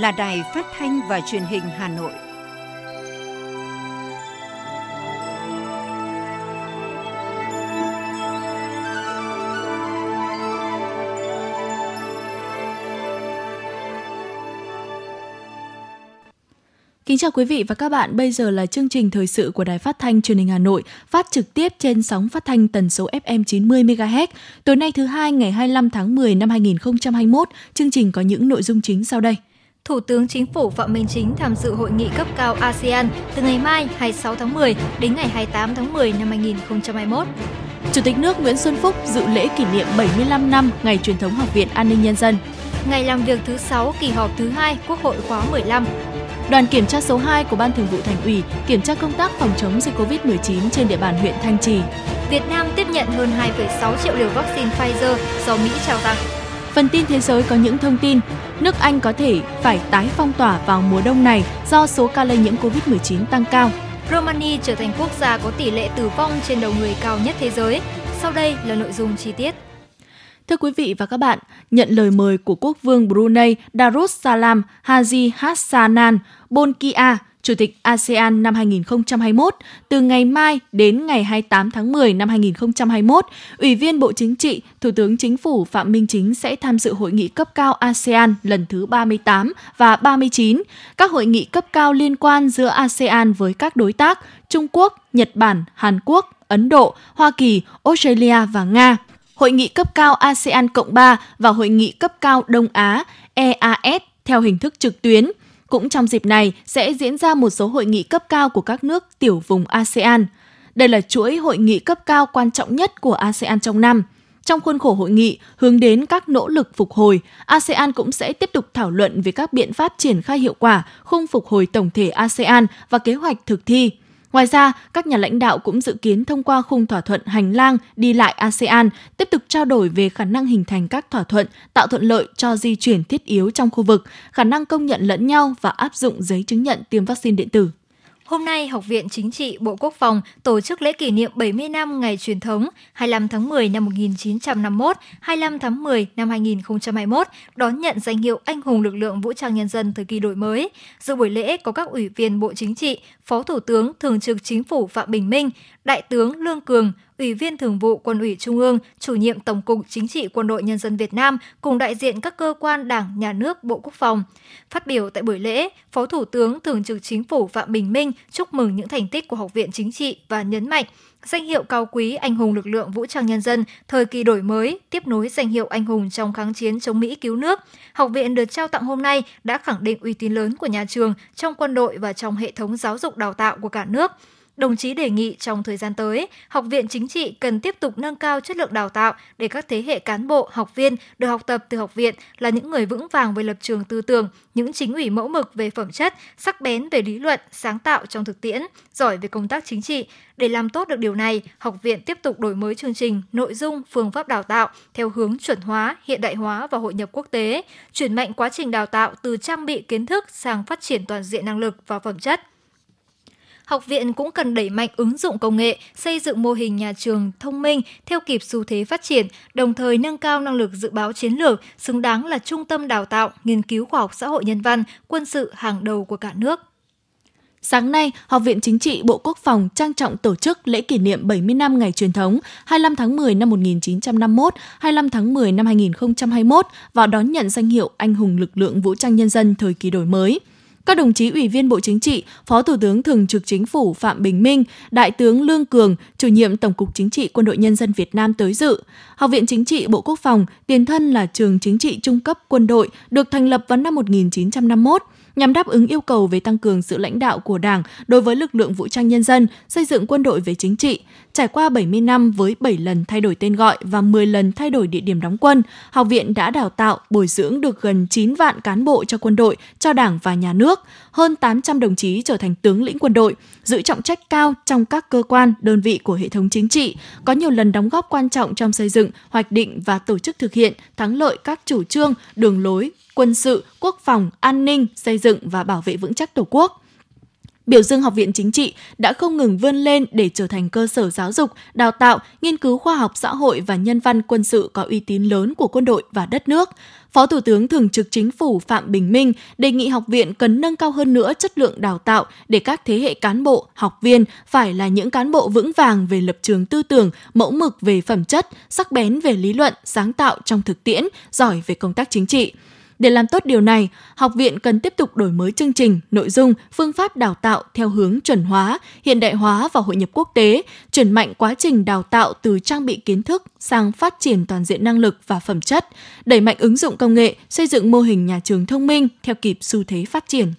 là Đài Phát thanh và Truyền hình Hà Nội. Kính chào quý vị và các bạn, bây giờ là chương trình thời sự của Đài Phát thanh Truyền hình Hà Nội, phát trực tiếp trên sóng phát thanh tần số FM 90 MHz. Tối nay thứ hai ngày 25 tháng 10 năm 2021, chương trình có những nội dung chính sau đây. Thủ tướng Chính phủ Phạm Minh Chính tham dự hội nghị cấp cao ASEAN từ ngày mai 26 tháng 10 đến ngày 28 tháng 10 năm 2021. Chủ tịch nước Nguyễn Xuân Phúc dự lễ kỷ niệm 75 năm ngày truyền thống Học viện An ninh Nhân dân. Ngày làm việc thứ 6 kỳ họp thứ 2 Quốc hội khóa 15. Đoàn kiểm tra số 2 của Ban Thường vụ Thành ủy kiểm tra công tác phòng chống dịch COVID-19 trên địa bàn huyện Thanh Trì. Việt Nam tiếp nhận hơn 2,6 triệu liều vaccine Pfizer do Mỹ trao tặng. Phần tin thế giới có những thông tin, nước Anh có thể phải tái phong tỏa vào mùa đông này do số ca lây nhiễm COVID-19 tăng cao. Romania trở thành quốc gia có tỷ lệ tử vong trên đầu người cao nhất thế giới. Sau đây là nội dung chi tiết. Thưa quý vị và các bạn, nhận lời mời của quốc vương Brunei Darussalam Haji Hassanan Bolkiah, Chủ tịch ASEAN năm 2021, từ ngày mai đến ngày 28 tháng 10 năm 2021, Ủy viên Bộ Chính trị, Thủ tướng Chính phủ Phạm Minh Chính sẽ tham dự hội nghị cấp cao ASEAN lần thứ 38 và 39, các hội nghị cấp cao liên quan giữa ASEAN với các đối tác Trung Quốc, Nhật Bản, Hàn Quốc, Ấn Độ, Hoa Kỳ, Australia và Nga – Hội nghị cấp cao ASEAN Cộng 3 và Hội nghị cấp cao Đông Á EAS theo hình thức trực tuyến. Cũng trong dịp này sẽ diễn ra một số hội nghị cấp cao của các nước tiểu vùng ASEAN. Đây là chuỗi hội nghị cấp cao quan trọng nhất của ASEAN trong năm. Trong khuôn khổ hội nghị hướng đến các nỗ lực phục hồi, ASEAN cũng sẽ tiếp tục thảo luận về các biện pháp triển khai hiệu quả khung phục hồi tổng thể ASEAN và kế hoạch thực thi. Ngoài ra, các nhà lãnh đạo cũng dự kiến thông qua khung thỏa thuận hành lang đi lại ASEAN tiếp tục trao đổi về khả năng hình thành các thỏa thuận tạo thuận lợi cho di chuyển thiết yếu trong khu vực, khả năng công nhận lẫn nhau và áp dụng giấy chứng nhận tiêm vaccine điện tử. Hôm nay, Học viện Chính trị Bộ Quốc phòng tổ chức lễ kỷ niệm 70 năm ngày truyền thống 25 tháng 10 năm 1951, 25 tháng 10 năm 2021 đón nhận danh hiệu Anh hùng lực lượng vũ trang nhân dân thời kỳ đổi mới. Dự buổi lễ có các ủy viên Bộ Chính trị, Phó Thủ tướng Thường trực Chính phủ Phạm Bình Minh, Đại tướng Lương Cường, Ủy viên Thường vụ Quân ủy Trung ương, Chủ nhiệm Tổng cục Chính trị Quân đội Nhân dân Việt Nam cùng đại diện các cơ quan Đảng, Nhà nước, Bộ Quốc phòng. Phát biểu tại buổi lễ, Phó Thủ tướng Thường trực Chính phủ Phạm Bình Minh chúc mừng những thành tích của Học viện Chính trị và nhấn mạnh danh hiệu cao quý anh hùng lực lượng vũ trang nhân dân thời kỳ đổi mới tiếp nối danh hiệu anh hùng trong kháng chiến chống Mỹ cứu nước. Học viện được trao tặng hôm nay đã khẳng định uy tín lớn của nhà trường trong quân đội và trong hệ thống giáo dục đào tạo của cả nước. Đồng chí đề nghị trong thời gian tới, Học viện Chính trị cần tiếp tục nâng cao chất lượng đào tạo để các thế hệ cán bộ, học viên được học tập từ học viện là những người vững vàng về lập trường tư tưởng, những chính ủy mẫu mực về phẩm chất, sắc bén về lý luận, sáng tạo trong thực tiễn, giỏi về công tác chính trị. Để làm tốt được điều này, học viện tiếp tục đổi mới chương trình, nội dung, phương pháp đào tạo theo hướng chuẩn hóa, hiện đại hóa và hội nhập quốc tế, chuyển mạnh quá trình đào tạo từ trang bị kiến thức sang phát triển toàn diện năng lực và phẩm chất học viện cũng cần đẩy mạnh ứng dụng công nghệ, xây dựng mô hình nhà trường thông minh theo kịp xu thế phát triển, đồng thời nâng cao năng lực dự báo chiến lược, xứng đáng là trung tâm đào tạo, nghiên cứu khoa học xã hội nhân văn, quân sự hàng đầu của cả nước. Sáng nay, Học viện Chính trị Bộ Quốc phòng trang trọng tổ chức lễ kỷ niệm 70 năm ngày truyền thống 25 tháng 10 năm 1951, 25 tháng 10 năm 2021 và đón nhận danh hiệu Anh hùng lực lượng vũ trang nhân dân thời kỳ đổi mới các đồng chí ủy viên Bộ Chính trị, Phó Thủ tướng Thường trực Chính phủ Phạm Bình Minh, Đại tướng Lương Cường, chủ nhiệm Tổng cục Chính trị Quân đội Nhân dân Việt Nam tới dự. Học viện Chính trị Bộ Quốc phòng tiền thân là trường chính trị trung cấp quân đội, được thành lập vào năm 1951 nhằm đáp ứng yêu cầu về tăng cường sự lãnh đạo của Đảng đối với lực lượng vũ trang nhân dân, xây dựng quân đội về chính trị. Trải qua 70 năm với 7 lần thay đổi tên gọi và 10 lần thay đổi địa điểm đóng quân, học viện đã đào tạo, bồi dưỡng được gần 9 vạn cán bộ cho quân đội, cho Đảng và nhà nước, hơn 800 đồng chí trở thành tướng lĩnh quân đội, giữ trọng trách cao trong các cơ quan, đơn vị của hệ thống chính trị, có nhiều lần đóng góp quan trọng trong xây dựng, hoạch định và tổ chức thực hiện thắng lợi các chủ trương, đường lối, quân sự, quốc phòng, an ninh, xây dựng và bảo vệ vững chắc Tổ quốc. biểu dương Học viện Chính trị đã không ngừng vươn lên để trở thành cơ sở giáo dục, đào tạo, nghiên cứu khoa học xã hội và nhân văn quân sự có uy tín lớn của quân đội và đất nước. Phó Thủ tướng Thường trực Chính phủ Phạm Bình Minh đề nghị học viện cần nâng cao hơn nữa chất lượng đào tạo để các thế hệ cán bộ, học viên phải là những cán bộ vững vàng về lập trường tư tưởng, mẫu mực về phẩm chất, sắc bén về lý luận, sáng tạo trong thực tiễn, giỏi về công tác chính trị. Để làm tốt điều này, học viện cần tiếp tục đổi mới chương trình, nội dung, phương pháp đào tạo theo hướng chuẩn hóa, hiện đại hóa và hội nhập quốc tế, chuyển mạnh quá trình đào tạo từ trang bị kiến thức sang phát triển toàn diện năng lực và phẩm chất, đẩy mạnh ứng dụng công nghệ, xây dựng mô hình nhà trường thông minh theo kịp xu thế phát triển.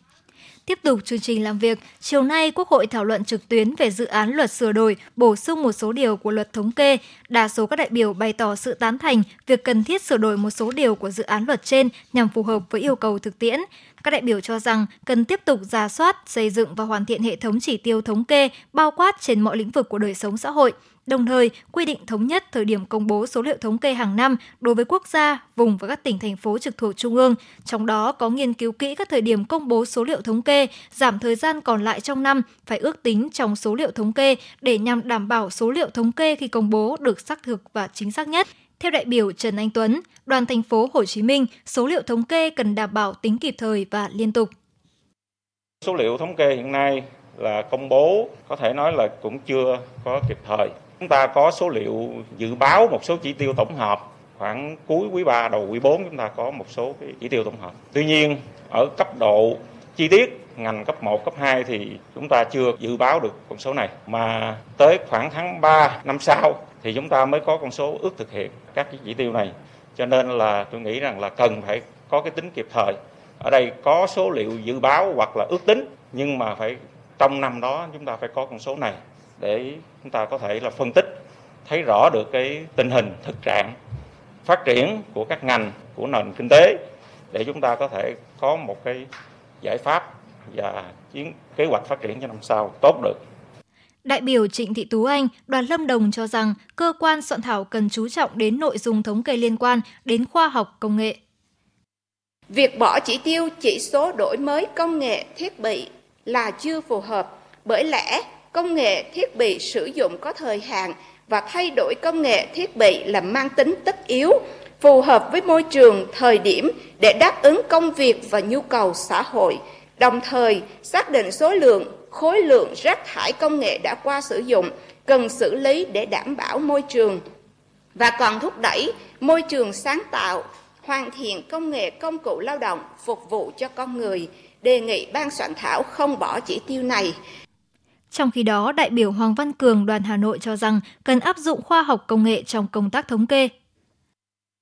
Tiếp tục chương trình làm việc, chiều nay Quốc hội thảo luận trực tuyến về dự án luật sửa đổi, bổ sung một số điều của luật thống kê. Đa số các đại biểu bày tỏ sự tán thành việc cần thiết sửa đổi một số điều của dự án luật trên nhằm phù hợp với yêu cầu thực tiễn. Các đại biểu cho rằng cần tiếp tục ra soát, xây dựng và hoàn thiện hệ thống chỉ tiêu thống kê bao quát trên mọi lĩnh vực của đời sống xã hội, đồng thời quy định thống nhất thời điểm công bố số liệu thống kê hàng năm đối với quốc gia, vùng và các tỉnh thành phố trực thuộc trung ương, trong đó có nghiên cứu kỹ các thời điểm công bố số liệu thống kê, giảm thời gian còn lại trong năm phải ước tính trong số liệu thống kê để nhằm đảm bảo số liệu thống kê khi công bố được xác thực và chính xác nhất. Theo đại biểu Trần Anh Tuấn, đoàn thành phố Hồ Chí Minh, số liệu thống kê cần đảm bảo tính kịp thời và liên tục. Số liệu thống kê hiện nay là công bố có thể nói là cũng chưa có kịp thời. Chúng ta có số liệu dự báo một số chỉ tiêu tổng hợp khoảng cuối quý 3 đầu quý 4 chúng ta có một số cái chỉ tiêu tổng hợp. Tuy nhiên ở cấp độ chi tiết ngành cấp 1, cấp 2 thì chúng ta chưa dự báo được con số này mà tới khoảng tháng 3 năm sau thì chúng ta mới có con số ước thực hiện các cái chỉ tiêu này. Cho nên là tôi nghĩ rằng là cần phải có cái tính kịp thời. Ở đây có số liệu dự báo hoặc là ước tính nhưng mà phải trong năm đó chúng ta phải có con số này để chúng ta có thể là phân tích thấy rõ được cái tình hình thực trạng phát triển của các ngành của nền kinh tế để chúng ta có thể có một cái giải pháp và chiến kế hoạch phát triển cho năm sau tốt được. Đại biểu Trịnh Thị Tú Anh, đoàn Lâm Đồng cho rằng cơ quan soạn thảo cần chú trọng đến nội dung thống kê liên quan đến khoa học công nghệ. Việc bỏ chỉ tiêu chỉ số đổi mới công nghệ thiết bị là chưa phù hợp bởi lẽ công nghệ thiết bị sử dụng có thời hạn và thay đổi công nghệ thiết bị là mang tính tất yếu, phù hợp với môi trường, thời điểm để đáp ứng công việc và nhu cầu xã hội. Đồng thời, xác định số lượng, khối lượng rác thải công nghệ đã qua sử dụng cần xử lý để đảm bảo môi trường. Và còn thúc đẩy môi trường sáng tạo, hoàn thiện công nghệ công cụ lao động phục vụ cho con người, đề nghị ban soạn thảo không bỏ chỉ tiêu này trong khi đó, đại biểu Hoàng Văn Cường đoàn Hà Nội cho rằng cần áp dụng khoa học công nghệ trong công tác thống kê.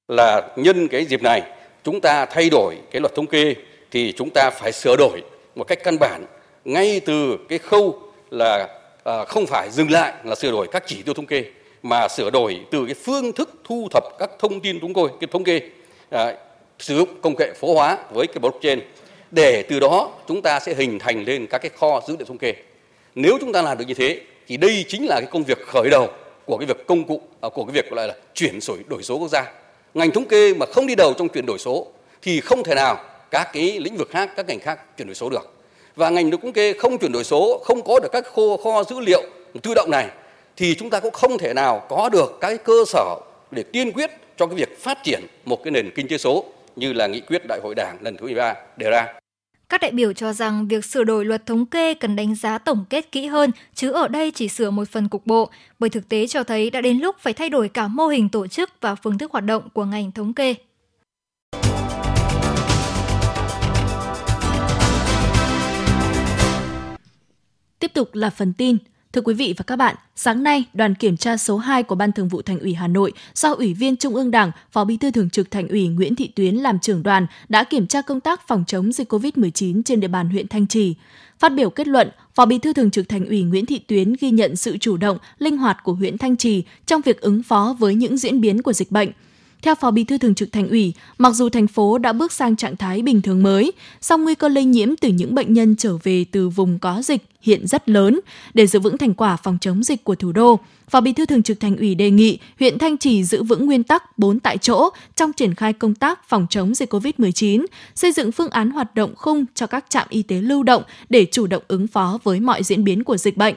Là nhân cái dịp này, chúng ta thay đổi cái luật thống kê thì chúng ta phải sửa đổi một cách căn bản ngay từ cái khâu là à, không phải dừng lại là sửa đổi các chỉ tiêu thống kê mà sửa đổi từ cái phương thức thu thập các thông tin chúng tôi cái thống kê à, sử dụng công nghệ số hóa với cái blockchain để từ đó chúng ta sẽ hình thành lên các cái kho dữ liệu thống kê nếu chúng ta làm được như thế thì đây chính là cái công việc khởi đầu của cái việc công cụ à, của cái việc gọi là chuyển đổi đổi số quốc gia. Ngành thống kê mà không đi đầu trong chuyển đổi số thì không thể nào các cái lĩnh vực khác, các ngành khác chuyển đổi số được. Và ngành thống kê không chuyển đổi số, không có được các kho, kho dữ liệu tự động này thì chúng ta cũng không thể nào có được các cái cơ sở để tiên quyết cho cái việc phát triển một cái nền kinh tế số như là nghị quyết đại hội đảng lần thứ 13 đề ra. Các đại biểu cho rằng việc sửa đổi luật thống kê cần đánh giá tổng kết kỹ hơn, chứ ở đây chỉ sửa một phần cục bộ, bởi thực tế cho thấy đã đến lúc phải thay đổi cả mô hình tổ chức và phương thức hoạt động của ngành thống kê. Tiếp tục là phần tin. Thưa quý vị và các bạn, sáng nay, đoàn kiểm tra số 2 của Ban Thường vụ Thành ủy Hà Nội do Ủy viên Trung ương Đảng, Phó Bí thư Thường trực Thành ủy Nguyễn Thị Tuyến làm trưởng đoàn đã kiểm tra công tác phòng chống dịch COVID-19 trên địa bàn huyện Thanh Trì. Phát biểu kết luận, Phó Bí thư Thường trực Thành ủy Nguyễn Thị Tuyến ghi nhận sự chủ động, linh hoạt của huyện Thanh Trì trong việc ứng phó với những diễn biến của dịch bệnh. Theo Phó Bí thư Thường trực Thành ủy, mặc dù thành phố đã bước sang trạng thái bình thường mới, song nguy cơ lây nhiễm từ những bệnh nhân trở về từ vùng có dịch hiện rất lớn. Để giữ vững thành quả phòng chống dịch của thủ đô, Phó Bí thư Thường trực Thành ủy đề nghị huyện Thanh Trì giữ vững nguyên tắc 4 tại chỗ trong triển khai công tác phòng chống dịch COVID-19, xây dựng phương án hoạt động khung cho các trạm y tế lưu động để chủ động ứng phó với mọi diễn biến của dịch bệnh.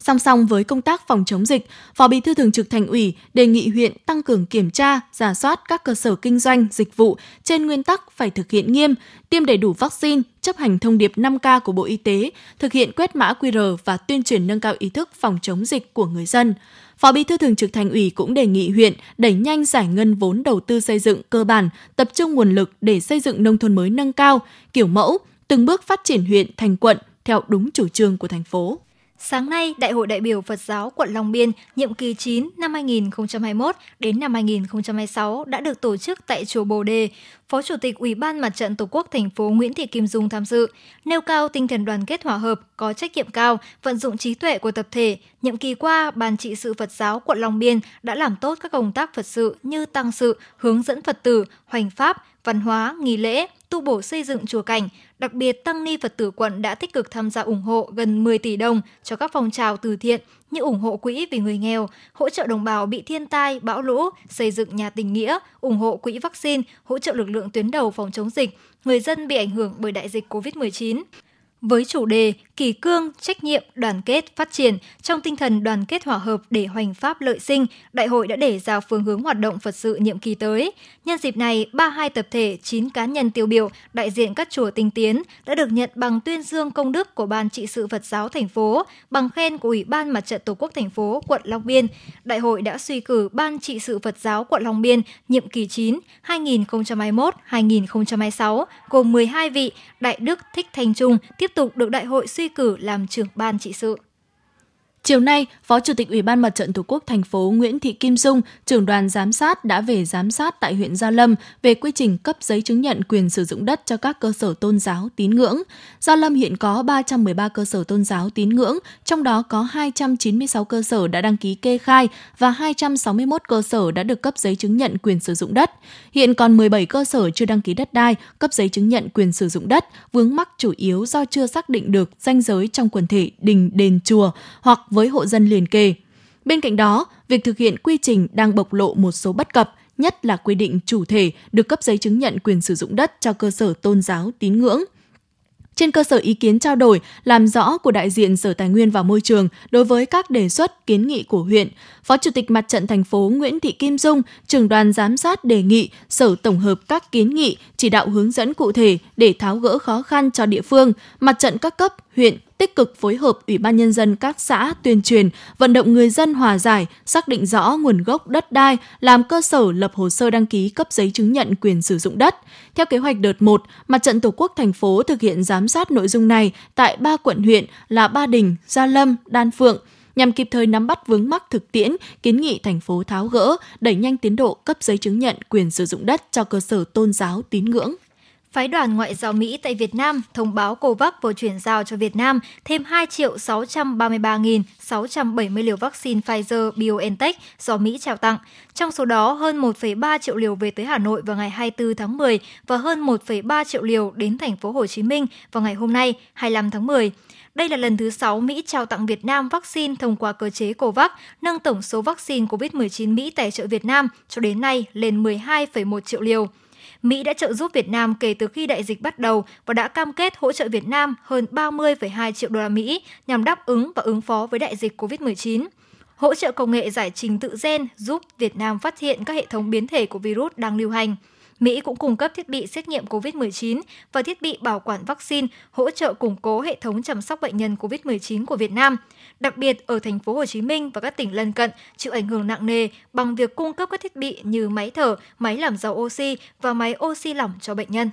Song song với công tác phòng chống dịch, Phó Bí thư Thường trực Thành ủy đề nghị huyện tăng cường kiểm tra, giả soát các cơ sở kinh doanh, dịch vụ trên nguyên tắc phải thực hiện nghiêm, tiêm đầy đủ vaccine, chấp hành thông điệp 5K của Bộ Y tế, thực hiện quét mã QR và tuyên truyền nâng cao ý thức phòng chống dịch của người dân. Phó Bí thư Thường trực Thành ủy cũng đề nghị huyện đẩy nhanh giải ngân vốn đầu tư xây dựng cơ bản, tập trung nguồn lực để xây dựng nông thôn mới nâng cao, kiểu mẫu, từng bước phát triển huyện thành quận theo đúng chủ trương của thành phố. Sáng nay, Đại hội đại biểu Phật giáo quận Long Biên nhiệm kỳ 9 năm 2021 đến năm 2026 đã được tổ chức tại chùa Bồ Đề. Phó Chủ tịch Ủy ban Mặt trận Tổ quốc thành phố Nguyễn Thị Kim Dung tham dự, nêu cao tinh thần đoàn kết hòa hợp, có trách nhiệm cao, vận dụng trí tuệ của tập thể. Nhiệm kỳ qua, Ban trị sự Phật giáo quận Long Biên đã làm tốt các công tác Phật sự như tăng sự, hướng dẫn Phật tử, hoành pháp, văn hóa, nghi lễ, tu bổ xây dựng chùa cảnh. Đặc biệt, Tăng Ni Phật tử quận đã tích cực tham gia ủng hộ gần 10 tỷ đồng cho các phong trào từ thiện như ủng hộ quỹ vì người nghèo, hỗ trợ đồng bào bị thiên tai, bão lũ, xây dựng nhà tình nghĩa, ủng hộ quỹ vaccine, hỗ trợ lực lượng tuyến đầu phòng chống dịch, người dân bị ảnh hưởng bởi đại dịch COVID-19 với chủ đề kỳ cương, trách nhiệm, đoàn kết, phát triển trong tinh thần đoàn kết hòa hợp để hoành pháp lợi sinh, đại hội đã để ra phương hướng hoạt động Phật sự nhiệm kỳ tới. Nhân dịp này, 32 tập thể, 9 cá nhân tiêu biểu đại diện các chùa tinh tiến đã được nhận bằng tuyên dương công đức của Ban trị sự Phật giáo thành phố, bằng khen của Ủy ban Mặt trận Tổ quốc thành phố quận Long Biên. Đại hội đã suy cử Ban trị sự Phật giáo quận Long Biên nhiệm kỳ 9 2021-2026 gồm 12 vị Đại Đức Thích Thanh Trung tiếp tục được đại hội suy cử làm trưởng ban trị sự. Chiều nay, Phó Chủ tịch Ủy ban Mặt trận Tổ quốc thành phố Nguyễn Thị Kim Dung, trưởng đoàn giám sát đã về giám sát tại huyện Gia Lâm về quy trình cấp giấy chứng nhận quyền sử dụng đất cho các cơ sở tôn giáo tín ngưỡng. Gia Lâm hiện có 313 cơ sở tôn giáo tín ngưỡng, trong đó có 296 cơ sở đã đăng ký kê khai và 261 cơ sở đã được cấp giấy chứng nhận quyền sử dụng đất. Hiện còn 17 cơ sở chưa đăng ký đất đai, cấp giấy chứng nhận quyền sử dụng đất, vướng mắc chủ yếu do chưa xác định được danh giới trong quần thể đình đền chùa hoặc với hộ dân liền kề. Bên cạnh đó, việc thực hiện quy trình đang bộc lộ một số bất cập, nhất là quy định chủ thể được cấp giấy chứng nhận quyền sử dụng đất cho cơ sở tôn giáo tín ngưỡng. Trên cơ sở ý kiến trao đổi, làm rõ của đại diện Sở Tài nguyên và Môi trường đối với các đề xuất kiến nghị của huyện, Phó Chủ tịch Mặt trận thành phố Nguyễn Thị Kim Dung, trưởng đoàn giám sát đề nghị Sở tổng hợp các kiến nghị, chỉ đạo hướng dẫn cụ thể để tháo gỡ khó khăn cho địa phương, mặt trận các cấp, huyện, tích cực phối hợp Ủy ban Nhân dân các xã tuyên truyền, vận động người dân hòa giải, xác định rõ nguồn gốc đất đai, làm cơ sở lập hồ sơ đăng ký cấp giấy chứng nhận quyền sử dụng đất. Theo kế hoạch đợt 1, Mặt trận Tổ quốc thành phố thực hiện giám sát nội dung này tại ba quận huyện là Ba Đình, Gia Lâm, Đan Phượng, nhằm kịp thời nắm bắt vướng mắc thực tiễn, kiến nghị thành phố tháo gỡ, đẩy nhanh tiến độ cấp giấy chứng nhận quyền sử dụng đất cho cơ sở tôn giáo tín ngưỡng. Phái đoàn Ngoại giao Mỹ tại Việt Nam thông báo COVAX vừa chuyển giao cho Việt Nam thêm 2 triệu 633.670 liều vaccine Pfizer-BioNTech do Mỹ trao tặng. Trong số đó, hơn 1,3 triệu liều về tới Hà Nội vào ngày 24 tháng 10 và hơn 1,3 triệu liều đến thành phố Hồ Chí Minh vào ngày hôm nay, 25 tháng 10. Đây là lần thứ 6 Mỹ trao tặng Việt Nam vaccine thông qua cơ chế COVAX, nâng tổng số vaccine COVID-19 Mỹ tài trợ Việt Nam cho đến nay lên 12,1 triệu liều. Mỹ đã trợ giúp Việt Nam kể từ khi đại dịch bắt đầu và đã cam kết hỗ trợ Việt Nam hơn 30,2 triệu đô la Mỹ nhằm đáp ứng và ứng phó với đại dịch COVID-19 hỗ trợ công nghệ giải trình tự gen giúp Việt Nam phát hiện các hệ thống biến thể của virus đang lưu hành. Mỹ cũng cung cấp thiết bị xét nghiệm COVID-19 và thiết bị bảo quản vaccine hỗ trợ củng cố hệ thống chăm sóc bệnh nhân COVID-19 của Việt Nam, đặc biệt ở thành phố Hồ Chí Minh và các tỉnh lân cận chịu ảnh hưởng nặng nề bằng việc cung cấp các thiết bị như máy thở, máy làm giàu oxy và máy oxy lỏng cho bệnh nhân.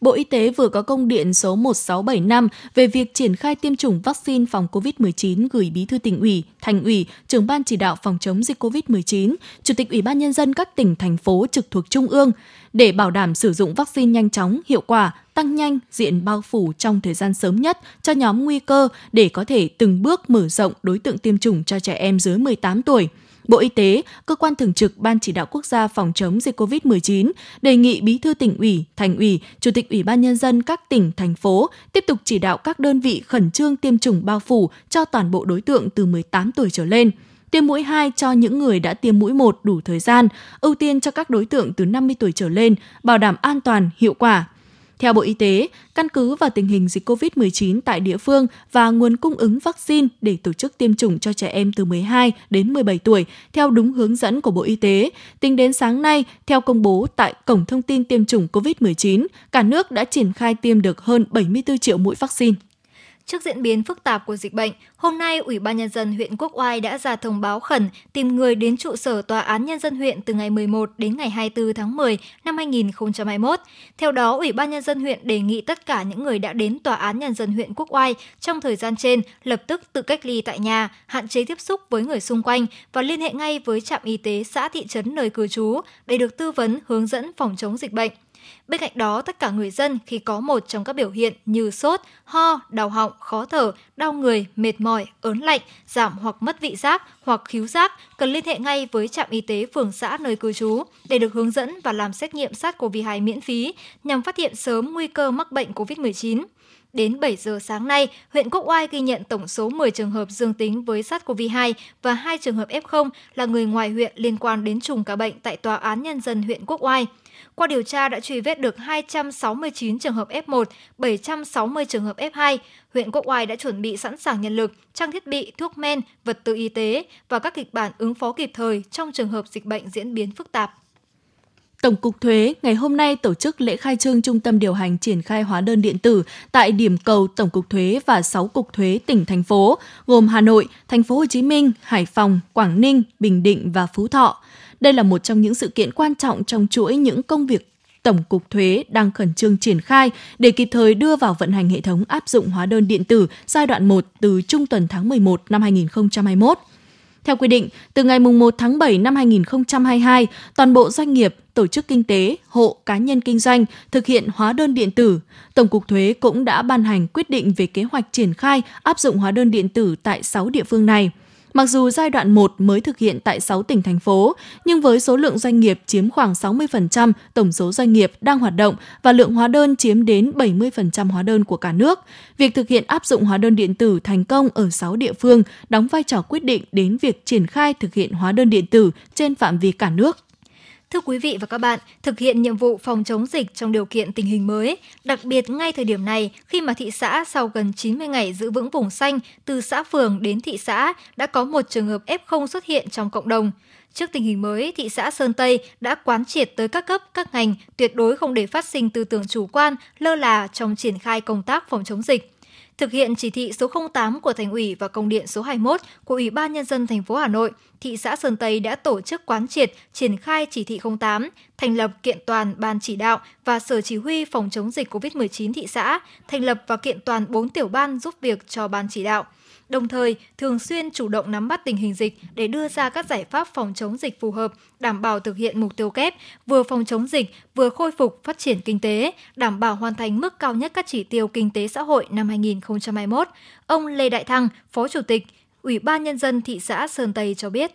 Bộ Y tế vừa có công điện số 1675 về việc triển khai tiêm chủng vaccine phòng COVID-19 gửi Bí thư tỉnh ủy, thành ủy, trưởng ban chỉ đạo phòng chống dịch COVID-19, Chủ tịch Ủy ban Nhân dân các tỉnh, thành phố trực thuộc Trung ương để bảo đảm sử dụng vaccine nhanh chóng, hiệu quả, tăng nhanh diện bao phủ trong thời gian sớm nhất cho nhóm nguy cơ để có thể từng bước mở rộng đối tượng tiêm chủng cho trẻ em dưới 18 tuổi – Bộ Y tế, cơ quan thường trực Ban chỉ đạo quốc gia phòng chống dịch COVID-19 đề nghị Bí thư tỉnh ủy, thành ủy, Chủ tịch Ủy ban nhân dân các tỉnh thành phố tiếp tục chỉ đạo các đơn vị khẩn trương tiêm chủng bao phủ cho toàn bộ đối tượng từ 18 tuổi trở lên tiêm mũi 2 cho những người đã tiêm mũi 1 đủ thời gian, ưu tiên cho các đối tượng từ 50 tuổi trở lên, bảo đảm an toàn, hiệu quả. Theo Bộ Y tế, căn cứ vào tình hình dịch COVID-19 tại địa phương và nguồn cung ứng vaccine để tổ chức tiêm chủng cho trẻ em từ 12 đến 17 tuổi theo đúng hướng dẫn của Bộ Y tế, tính đến sáng nay, theo công bố tại Cổng Thông tin Tiêm chủng COVID-19, cả nước đã triển khai tiêm được hơn 74 triệu mũi vaccine. Trước diễn biến phức tạp của dịch bệnh, hôm nay Ủy ban Nhân dân huyện Quốc Oai đã ra thông báo khẩn tìm người đến trụ sở Tòa án Nhân dân huyện từ ngày 11 đến ngày 24 tháng 10 năm 2021. Theo đó, Ủy ban Nhân dân huyện đề nghị tất cả những người đã đến Tòa án Nhân dân huyện Quốc Oai trong thời gian trên lập tức tự cách ly tại nhà, hạn chế tiếp xúc với người xung quanh và liên hệ ngay với trạm y tế xã thị trấn nơi cư trú để được tư vấn hướng dẫn phòng chống dịch bệnh. Bên cạnh đó, tất cả người dân khi có một trong các biểu hiện như sốt, ho, đau họng, khó thở, đau người, mệt mỏi, ớn lạnh, giảm hoặc mất vị giác hoặc khứu giác cần liên hệ ngay với trạm y tế phường xã nơi cư trú để được hướng dẫn và làm xét nghiệm SARS-CoV-2 miễn phí nhằm phát hiện sớm nguy cơ mắc bệnh COVID-19. Đến 7 giờ sáng nay, huyện Quốc Oai ghi nhận tổng số 10 trường hợp dương tính với SARS-CoV-2 và 2 trường hợp F0 là người ngoài huyện liên quan đến trùng ca bệnh tại Tòa án Nhân dân huyện Quốc Oai. Qua điều tra đã truy vết được 269 trường hợp F1, 760 trường hợp F2. Huyện Quốc Oai đã chuẩn bị sẵn sàng nhân lực, trang thiết bị, thuốc men, vật tư y tế và các kịch bản ứng phó kịp thời trong trường hợp dịch bệnh diễn biến phức tạp. Tổng cục Thuế ngày hôm nay tổ chức lễ khai trương trung tâm điều hành triển khai hóa đơn điện tử tại điểm cầu Tổng cục Thuế và 6 cục thuế tỉnh thành phố gồm Hà Nội, Thành phố Hồ Chí Minh, Hải Phòng, Quảng Ninh, Bình Định và Phú Thọ. Đây là một trong những sự kiện quan trọng trong chuỗi những công việc Tổng cục Thuế đang khẩn trương triển khai để kịp thời đưa vào vận hành hệ thống áp dụng hóa đơn điện tử giai đoạn 1 từ trung tuần tháng 11 năm 2021. Theo quy định, từ ngày 1 tháng 7 năm 2022, toàn bộ doanh nghiệp, tổ chức kinh tế, hộ, cá nhân kinh doanh thực hiện hóa đơn điện tử. Tổng cục Thuế cũng đã ban hành quyết định về kế hoạch triển khai áp dụng hóa đơn điện tử tại 6 địa phương này – Mặc dù giai đoạn 1 mới thực hiện tại 6 tỉnh thành phố, nhưng với số lượng doanh nghiệp chiếm khoảng 60% tổng số doanh nghiệp đang hoạt động và lượng hóa đơn chiếm đến 70% hóa đơn của cả nước, việc thực hiện áp dụng hóa đơn điện tử thành công ở 6 địa phương đóng vai trò quyết định đến việc triển khai thực hiện hóa đơn điện tử trên phạm vi cả nước. Thưa quý vị và các bạn, thực hiện nhiệm vụ phòng chống dịch trong điều kiện tình hình mới, đặc biệt ngay thời điểm này khi mà thị xã sau gần 90 ngày giữ vững vùng xanh từ xã phường đến thị xã đã có một trường hợp F0 xuất hiện trong cộng đồng. Trước tình hình mới, thị xã Sơn Tây đã quán triệt tới các cấp, các ngành tuyệt đối không để phát sinh tư tưởng chủ quan, lơ là trong triển khai công tác phòng chống dịch thực hiện chỉ thị số 08 của Thành ủy và công điện số 21 của Ủy ban nhân dân thành phố Hà Nội, thị xã Sơn Tây đã tổ chức quán triệt triển khai chỉ thị 08, thành lập kiện toàn ban chỉ đạo và sở chỉ huy phòng chống dịch COVID-19 thị xã, thành lập và kiện toàn 4 tiểu ban giúp việc cho ban chỉ đạo đồng thời thường xuyên chủ động nắm bắt tình hình dịch để đưa ra các giải pháp phòng chống dịch phù hợp, đảm bảo thực hiện mục tiêu kép, vừa phòng chống dịch, vừa khôi phục phát triển kinh tế, đảm bảo hoàn thành mức cao nhất các chỉ tiêu kinh tế xã hội năm 2021. Ông Lê Đại Thăng, Phó Chủ tịch Ủy ban Nhân dân thị xã Sơn Tây cho biết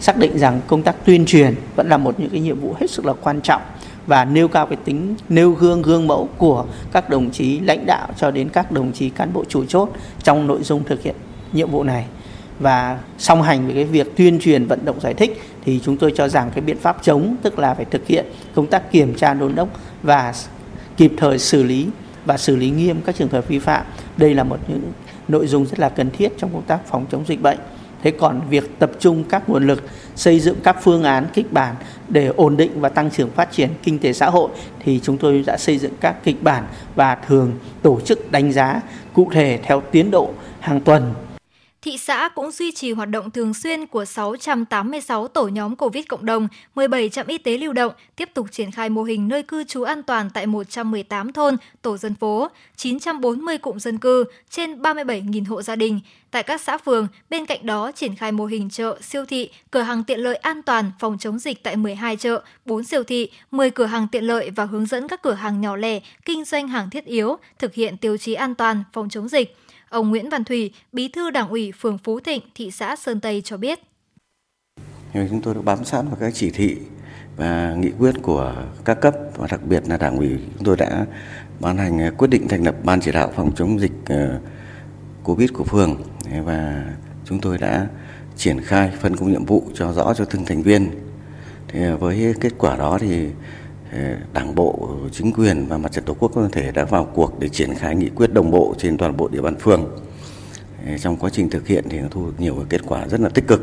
xác định rằng công tác tuyên truyền vẫn là một những cái nhiệm vụ hết sức là quan trọng và nêu cao cái tính, nêu gương gương mẫu của các đồng chí lãnh đạo cho đến các đồng chí cán bộ chủ chốt trong nội dung thực hiện nhiệm vụ này. Và song hành với cái việc tuyên truyền, vận động, giải thích thì chúng tôi cho rằng cái biện pháp chống tức là phải thực hiện công tác kiểm tra đôn đốc và kịp thời xử lý và xử lý nghiêm các trường hợp vi phạm. Đây là một những nội dung rất là cần thiết trong công tác phòng chống dịch bệnh thế còn việc tập trung các nguồn lực, xây dựng các phương án kịch bản để ổn định và tăng trưởng phát triển kinh tế xã hội thì chúng tôi đã xây dựng các kịch bản và thường tổ chức đánh giá cụ thể theo tiến độ hàng tuần thị xã cũng duy trì hoạt động thường xuyên của 686 tổ nhóm COVID cộng đồng, 17 trạm y tế lưu động, tiếp tục triển khai mô hình nơi cư trú an toàn tại 118 thôn, tổ dân phố, 940 cụm dân cư, trên 37.000 hộ gia đình. Tại các xã phường, bên cạnh đó triển khai mô hình chợ, siêu thị, cửa hàng tiện lợi an toàn phòng chống dịch tại 12 chợ, 4 siêu thị, 10 cửa hàng tiện lợi và hướng dẫn các cửa hàng nhỏ lẻ, kinh doanh hàng thiết yếu, thực hiện tiêu chí an toàn phòng chống dịch. Ông Nguyễn Văn Thủy, Bí thư Đảng ủy phường Phú Thịnh, thị xã Sơn Tây cho biết. chúng tôi đã bám sát vào các chỉ thị và nghị quyết của các cấp và đặc biệt là đảng ủy chúng tôi đã ban hành quyết định thành lập ban chỉ đạo phòng chống dịch ờ, Covid của phường và chúng tôi đã triển khai phân công nhiệm vụ cho rõ cho từng thành viên. Thì với kết quả đó thì Ờ, Đảng bộ, chính quyền và mặt trận tổ quốc có thể đã vào cuộc để triển khai nghị quyết đồng bộ trên toàn bộ địa bàn phường. Ờ, trong quá trình thực hiện thì thu được nhiều kết quả rất là tích cực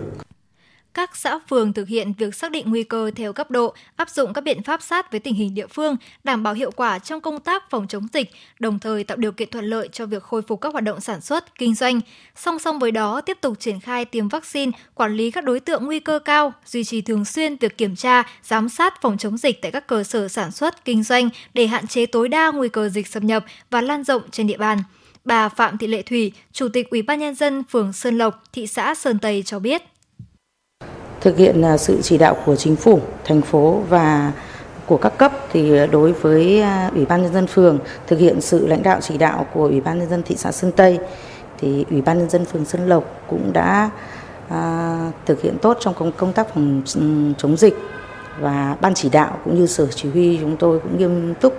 các xã phường thực hiện việc xác định nguy cơ theo cấp độ, áp dụng các biện pháp sát với tình hình địa phương, đảm bảo hiệu quả trong công tác phòng chống dịch, đồng thời tạo điều kiện thuận lợi cho việc khôi phục các hoạt động sản xuất, kinh doanh. Song song với đó, tiếp tục triển khai tiêm vaccine, quản lý các đối tượng nguy cơ cao, duy trì thường xuyên việc kiểm tra, giám sát phòng chống dịch tại các cơ sở sản xuất, kinh doanh để hạn chế tối đa nguy cơ dịch xâm nhập và lan rộng trên địa bàn. Bà Phạm Thị Lệ Thủy, Chủ tịch Ủy ban nhân dân phường Sơn Lộc, thị xã Sơn Tây cho biết thực hiện à, sự chỉ đạo của chính phủ, thành phố và của các cấp thì đối với à, Ủy ban nhân dân phường thực hiện sự lãnh đạo chỉ đạo của Ủy ban nhân dân thị xã Sơn Tây thì Ủy ban nhân dân phường Sơn Lộc cũng đã à, thực hiện tốt trong công, công tác phòng ừ, chống dịch và ban chỉ đạo cũng như sở chỉ huy chúng tôi cũng nghiêm túc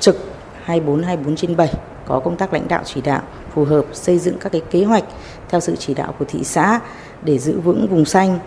trực 24 24 trên 7 có công tác lãnh đạo chỉ đạo phù hợp xây dựng các cái kế hoạch theo sự chỉ đạo của thị xã để giữ vững vùng xanh.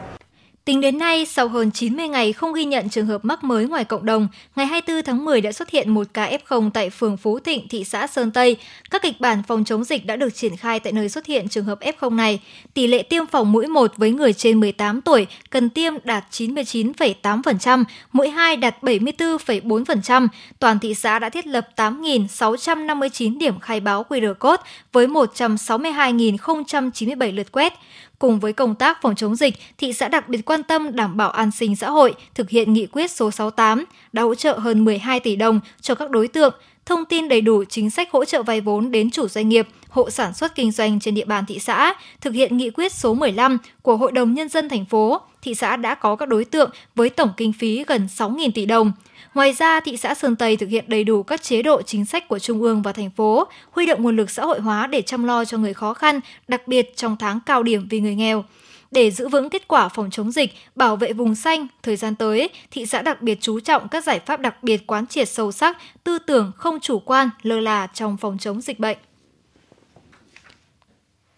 Tính đến nay, sau hơn 90 ngày không ghi nhận trường hợp mắc mới ngoài cộng đồng, ngày 24 tháng 10 đã xuất hiện một ca F0 tại phường Phú Thịnh, thị xã Sơn Tây. Các kịch bản phòng chống dịch đã được triển khai tại nơi xuất hiện trường hợp F0 này. Tỷ lệ tiêm phòng mũi 1 với người trên 18 tuổi cần tiêm đạt 99,8%, mũi 2 đạt 74,4%. Toàn thị xã đã thiết lập 8.659 điểm khai báo QR code với 162.097 lượt quét. Cùng với công tác phòng chống dịch, thị xã đặc biệt quan tâm đảm bảo an sinh xã hội, thực hiện nghị quyết số 68, đã hỗ trợ hơn 12 tỷ đồng cho các đối tượng, thông tin đầy đủ chính sách hỗ trợ vay vốn đến chủ doanh nghiệp, hộ sản xuất kinh doanh trên địa bàn thị xã, thực hiện nghị quyết số 15 của Hội đồng Nhân dân thành phố, thị xã đã có các đối tượng với tổng kinh phí gần 6.000 tỷ đồng. Ngoài ra, thị xã Sơn Tây thực hiện đầy đủ các chế độ chính sách của Trung ương và thành phố, huy động nguồn lực xã hội hóa để chăm lo cho người khó khăn, đặc biệt trong tháng cao điểm vì người nghèo. Để giữ vững kết quả phòng chống dịch, bảo vệ vùng xanh, thời gian tới, thị xã đặc biệt chú trọng các giải pháp đặc biệt quán triệt sâu sắc, tư tưởng không chủ quan, lơ là trong phòng chống dịch bệnh.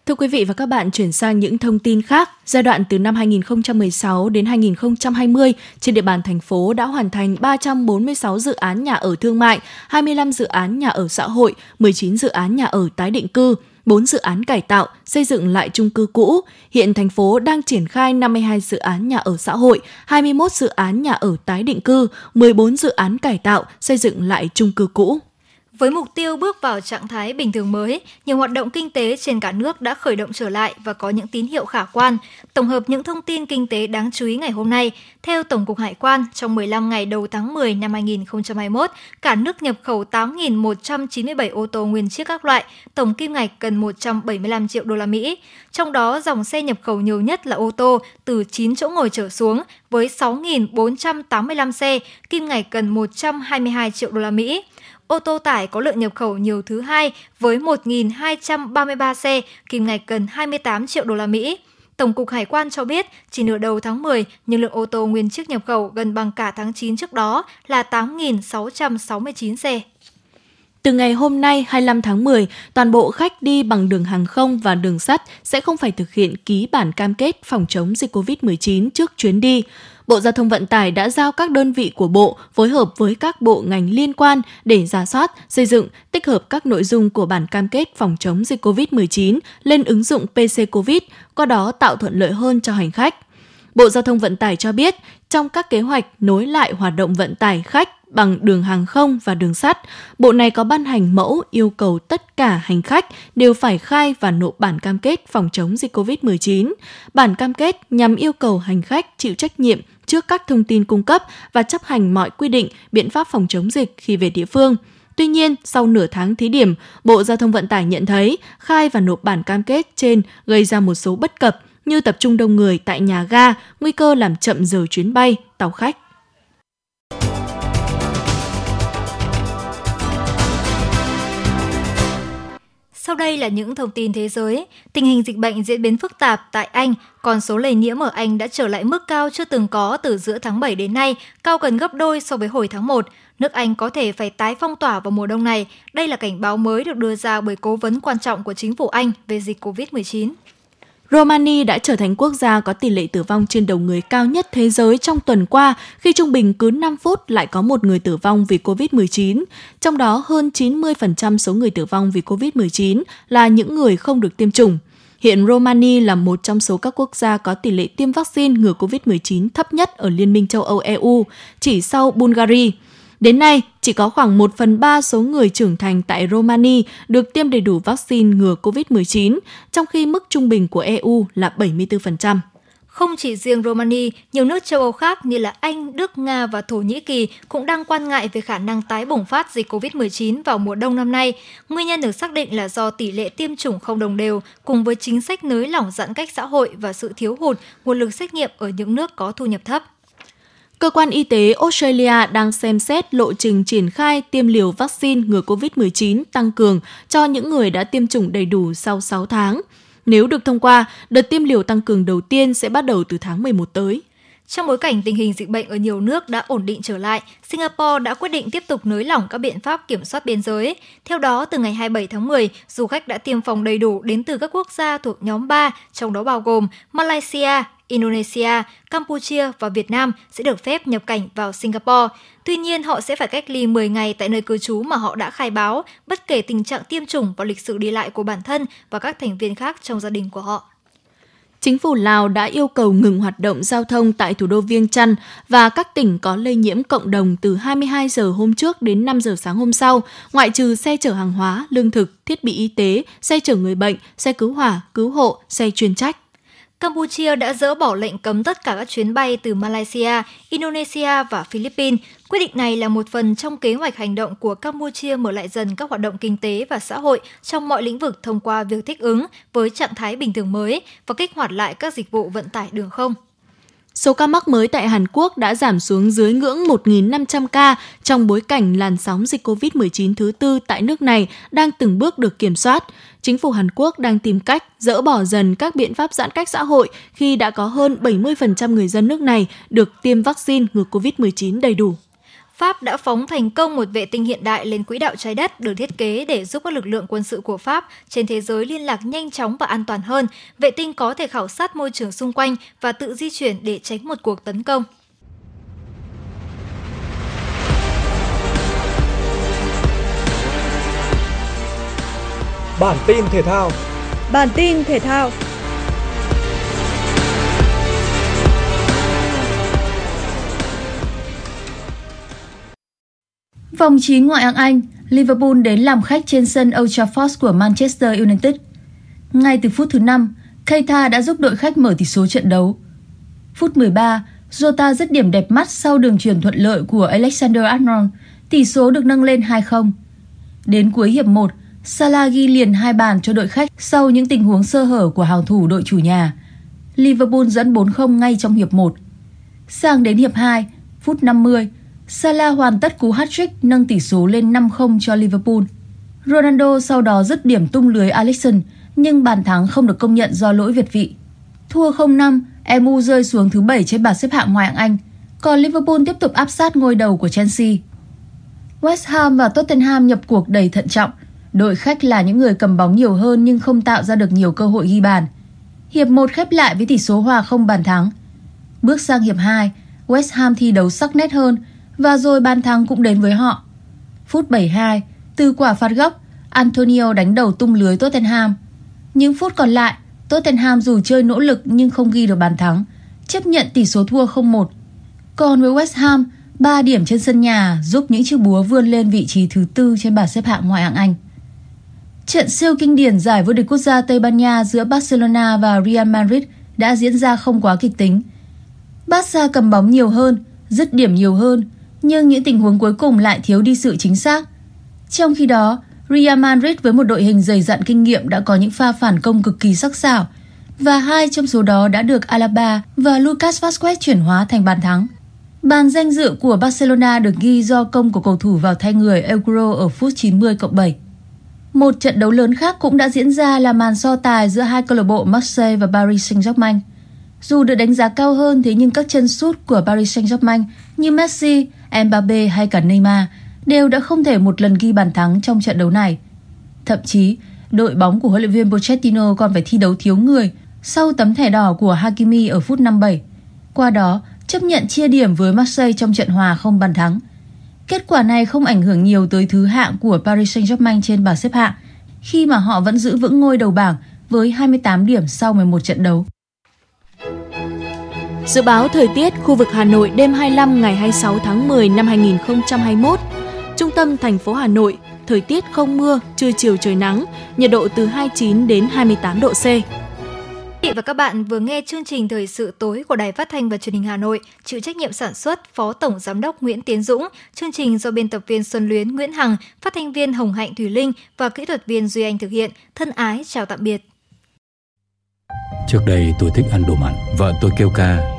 Thưa quý vị và các bạn, chuyển sang những thông tin khác. Giai đoạn từ năm 2016 đến 2020, trên địa bàn thành phố đã hoàn thành 346 dự án nhà ở thương mại, 25 dự án nhà ở xã hội, 19 dự án nhà ở tái định cư, 4 dự án cải tạo, xây dựng lại chung cư cũ. Hiện thành phố đang triển khai 52 dự án nhà ở xã hội, 21 dự án nhà ở tái định cư, 14 dự án cải tạo, xây dựng lại chung cư cũ. Với mục tiêu bước vào trạng thái bình thường mới, nhiều hoạt động kinh tế trên cả nước đã khởi động trở lại và có những tín hiệu khả quan. Tổng hợp những thông tin kinh tế đáng chú ý ngày hôm nay, theo Tổng cục Hải quan, trong 15 ngày đầu tháng 10 năm 2021, cả nước nhập khẩu 8.197 ô tô nguyên chiếc các loại, tổng kim ngạch gần 175 triệu đô la Mỹ. Trong đó, dòng xe nhập khẩu nhiều nhất là ô tô từ 9 chỗ ngồi trở xuống với 6.485 xe, kim ngạch gần 122 triệu đô la Mỹ ô tô tải có lượng nhập khẩu nhiều thứ hai với 1.233 xe, kim ngạch gần 28 triệu đô la Mỹ. Tổng cục Hải quan cho biết, chỉ nửa đầu tháng 10, nhưng lượng ô tô nguyên chiếc nhập khẩu gần bằng cả tháng 9 trước đó là 8.669 xe. Từ ngày hôm nay 25 tháng 10, toàn bộ khách đi bằng đường hàng không và đường sắt sẽ không phải thực hiện ký bản cam kết phòng chống dịch COVID-19 trước chuyến đi. Bộ Giao thông Vận tải đã giao các đơn vị của Bộ phối hợp với các bộ ngành liên quan để giả soát, xây dựng, tích hợp các nội dung của bản cam kết phòng chống dịch COVID-19 lên ứng dụng PC COVID, qua đó tạo thuận lợi hơn cho hành khách. Bộ Giao thông Vận tải cho biết, trong các kế hoạch nối lại hoạt động vận tải khách bằng đường hàng không và đường sắt, Bộ này có ban hành mẫu yêu cầu tất cả hành khách đều phải khai và nộp bản cam kết phòng chống dịch COVID-19. Bản cam kết nhằm yêu cầu hành khách chịu trách nhiệm trước các thông tin cung cấp và chấp hành mọi quy định, biện pháp phòng chống dịch khi về địa phương. Tuy nhiên, sau nửa tháng thí điểm, Bộ Giao thông Vận tải nhận thấy khai và nộp bản cam kết trên gây ra một số bất cập như tập trung đông người tại nhà ga, nguy cơ làm chậm giờ chuyến bay, tàu khách. Sau đây là những thông tin thế giới. Tình hình dịch bệnh diễn biến phức tạp tại Anh, còn số lây nhiễm ở Anh đã trở lại mức cao chưa từng có từ giữa tháng 7 đến nay, cao gần gấp đôi so với hồi tháng 1. Nước Anh có thể phải tái phong tỏa vào mùa đông này. Đây là cảnh báo mới được đưa ra bởi cố vấn quan trọng của chính phủ Anh về dịch COVID-19. Romania đã trở thành quốc gia có tỷ lệ tử vong trên đầu người cao nhất thế giới trong tuần qua khi trung bình cứ 5 phút lại có một người tử vong vì COVID-19. Trong đó hơn 90% số người tử vong vì COVID-19 là những người không được tiêm chủng. Hiện Romania là một trong số các quốc gia có tỷ lệ tiêm vaccine ngừa COVID-19 thấp nhất ở Liên minh châu Âu EU, chỉ sau Bulgaria. Đến nay, chỉ có khoảng 1 phần 3 số người trưởng thành tại Romania được tiêm đầy đủ vaccine ngừa COVID-19, trong khi mức trung bình của EU là 74%. Không chỉ riêng Romania, nhiều nước châu Âu khác như là Anh, Đức, Nga và Thổ Nhĩ Kỳ cũng đang quan ngại về khả năng tái bùng phát dịch COVID-19 vào mùa đông năm nay. Nguyên nhân được xác định là do tỷ lệ tiêm chủng không đồng đều, cùng với chính sách nới lỏng giãn cách xã hội và sự thiếu hụt nguồn lực xét nghiệm ở những nước có thu nhập thấp. Cơ quan y tế Australia đang xem xét lộ trình triển khai tiêm liều vaccine ngừa COVID-19 tăng cường cho những người đã tiêm chủng đầy đủ sau 6 tháng. Nếu được thông qua, đợt tiêm liều tăng cường đầu tiên sẽ bắt đầu từ tháng 11 tới. Trong bối cảnh tình hình dịch bệnh ở nhiều nước đã ổn định trở lại, Singapore đã quyết định tiếp tục nới lỏng các biện pháp kiểm soát biên giới. Theo đó, từ ngày 27 tháng 10, du khách đã tiêm phòng đầy đủ đến từ các quốc gia thuộc nhóm 3, trong đó bao gồm Malaysia, Indonesia, Campuchia và Việt Nam sẽ được phép nhập cảnh vào Singapore. Tuy nhiên, họ sẽ phải cách ly 10 ngày tại nơi cư trú mà họ đã khai báo, bất kể tình trạng tiêm chủng và lịch sử đi lại của bản thân và các thành viên khác trong gia đình của họ. Chính phủ Lào đã yêu cầu ngừng hoạt động giao thông tại thủ đô Viêng Chăn và các tỉnh có lây nhiễm cộng đồng từ 22 giờ hôm trước đến 5 giờ sáng hôm sau, ngoại trừ xe chở hàng hóa, lương thực, thiết bị y tế, xe chở người bệnh, xe cứu hỏa, cứu hộ, xe chuyên trách. Campuchia đã dỡ bỏ lệnh cấm tất cả các chuyến bay từ Malaysia, Indonesia và Philippines. Quyết định này là một phần trong kế hoạch hành động của Campuchia mở lại dần các hoạt động kinh tế và xã hội trong mọi lĩnh vực thông qua việc thích ứng với trạng thái bình thường mới và kích hoạt lại các dịch vụ vận tải đường không. Số ca mắc mới tại Hàn Quốc đã giảm xuống dưới ngưỡng 1.500 ca trong bối cảnh làn sóng dịch COVID-19 thứ tư tại nước này đang từng bước được kiểm soát. Chính phủ Hàn Quốc đang tìm cách dỡ bỏ dần các biện pháp giãn cách xã hội khi đã có hơn 70% người dân nước này được tiêm vaccine ngừa COVID-19 đầy đủ. Pháp đã phóng thành công một vệ tinh hiện đại lên quỹ đạo trái đất được thiết kế để giúp các lực lượng quân sự của Pháp trên thế giới liên lạc nhanh chóng và an toàn hơn. Vệ tinh có thể khảo sát môi trường xung quanh và tự di chuyển để tránh một cuộc tấn công. Bản tin thể thao Bản tin thể thao Vòng 9 ngoại hạng Anh, Liverpool đến làm khách trên sân Old Trafford của Manchester United. Ngay từ phút thứ 5, Keita đã giúp đội khách mở tỷ số trận đấu. Phút 13, Jota dứt điểm đẹp mắt sau đường truyền thuận lợi của Alexander Arnold, tỷ số được nâng lên 2-0. Đến cuối hiệp 1, Salah ghi liền hai bàn cho đội khách sau những tình huống sơ hở của hàng thủ đội chủ nhà. Liverpool dẫn 4-0 ngay trong hiệp 1. Sang đến hiệp 2, phút 50, Salah hoàn tất cú hat-trick nâng tỷ số lên 5-0 cho Liverpool. Ronaldo sau đó dứt điểm tung lưới Alisson, nhưng bàn thắng không được công nhận do lỗi việt vị. Thua 0-5, MU rơi xuống thứ 7 trên bảng xếp hạng ngoại hạng Anh, còn Liverpool tiếp tục áp sát ngôi đầu của Chelsea. West Ham và Tottenham nhập cuộc đầy thận trọng. Đội khách là những người cầm bóng nhiều hơn nhưng không tạo ra được nhiều cơ hội ghi bàn. Hiệp 1 khép lại với tỷ số hòa không bàn thắng. Bước sang hiệp 2, West Ham thi đấu sắc nét hơn và rồi bàn thắng cũng đến với họ. Phút 72, từ quả phạt góc, Antonio đánh đầu tung lưới Tottenham. Những phút còn lại, Tottenham dù chơi nỗ lực nhưng không ghi được bàn thắng, chấp nhận tỷ số thua 0-1. Còn với West Ham, 3 điểm trên sân nhà giúp những chiếc búa vươn lên vị trí thứ tư trên bảng xếp hạng ngoại hạng Anh. Trận siêu kinh điển giải vô địch quốc gia Tây Ban Nha giữa Barcelona và Real Madrid đã diễn ra không quá kịch tính. Barca cầm bóng nhiều hơn, dứt điểm nhiều hơn, nhưng những tình huống cuối cùng lại thiếu đi sự chính xác. Trong khi đó, Real Madrid với một đội hình dày dặn kinh nghiệm đã có những pha phản công cực kỳ sắc sảo và hai trong số đó đã được Alaba và Lucas Vazquez chuyển hóa thành bàn thắng. Bàn danh dự của Barcelona được ghi do công của cầu thủ vào thay người Euro ở phút 90 cộng 7. Một trận đấu lớn khác cũng đã diễn ra là màn so tài giữa hai câu lạc bộ Marseille và Paris Saint-Germain. Dù được đánh giá cao hơn thế nhưng các chân sút của Paris Saint-Germain như Messi, Mbappe hay cả Neymar đều đã không thể một lần ghi bàn thắng trong trận đấu này. Thậm chí, đội bóng của huấn luyện viên Pochettino còn phải thi đấu thiếu người sau tấm thẻ đỏ của Hakimi ở phút 57. Qua đó, chấp nhận chia điểm với Marseille trong trận hòa không bàn thắng. Kết quả này không ảnh hưởng nhiều tới thứ hạng của Paris Saint-Germain trên bảng xếp hạng, khi mà họ vẫn giữ vững ngôi đầu bảng với 28 điểm sau 11 trận đấu. Dự báo thời tiết khu vực Hà Nội đêm 25 ngày 26 tháng 10 năm 2021. Trung tâm thành phố Hà Nội, thời tiết không mưa, trưa chiều trời nắng, nhiệt độ từ 29 đến 28 độ C. Quý vị và các bạn vừa nghe chương trình thời sự tối của Đài Phát thanh và Truyền hình Hà Nội, chịu trách nhiệm sản xuất Phó Tổng Giám đốc Nguyễn Tiến Dũng, chương trình do biên tập viên Xuân Luyến Nguyễn Hằng, phát thanh viên Hồng Hạnh Thủy Linh và kỹ thuật viên Duy Anh thực hiện. Thân ái chào tạm biệt. Trước đây tôi thích ăn đồ mặn, vợ tôi kêu ca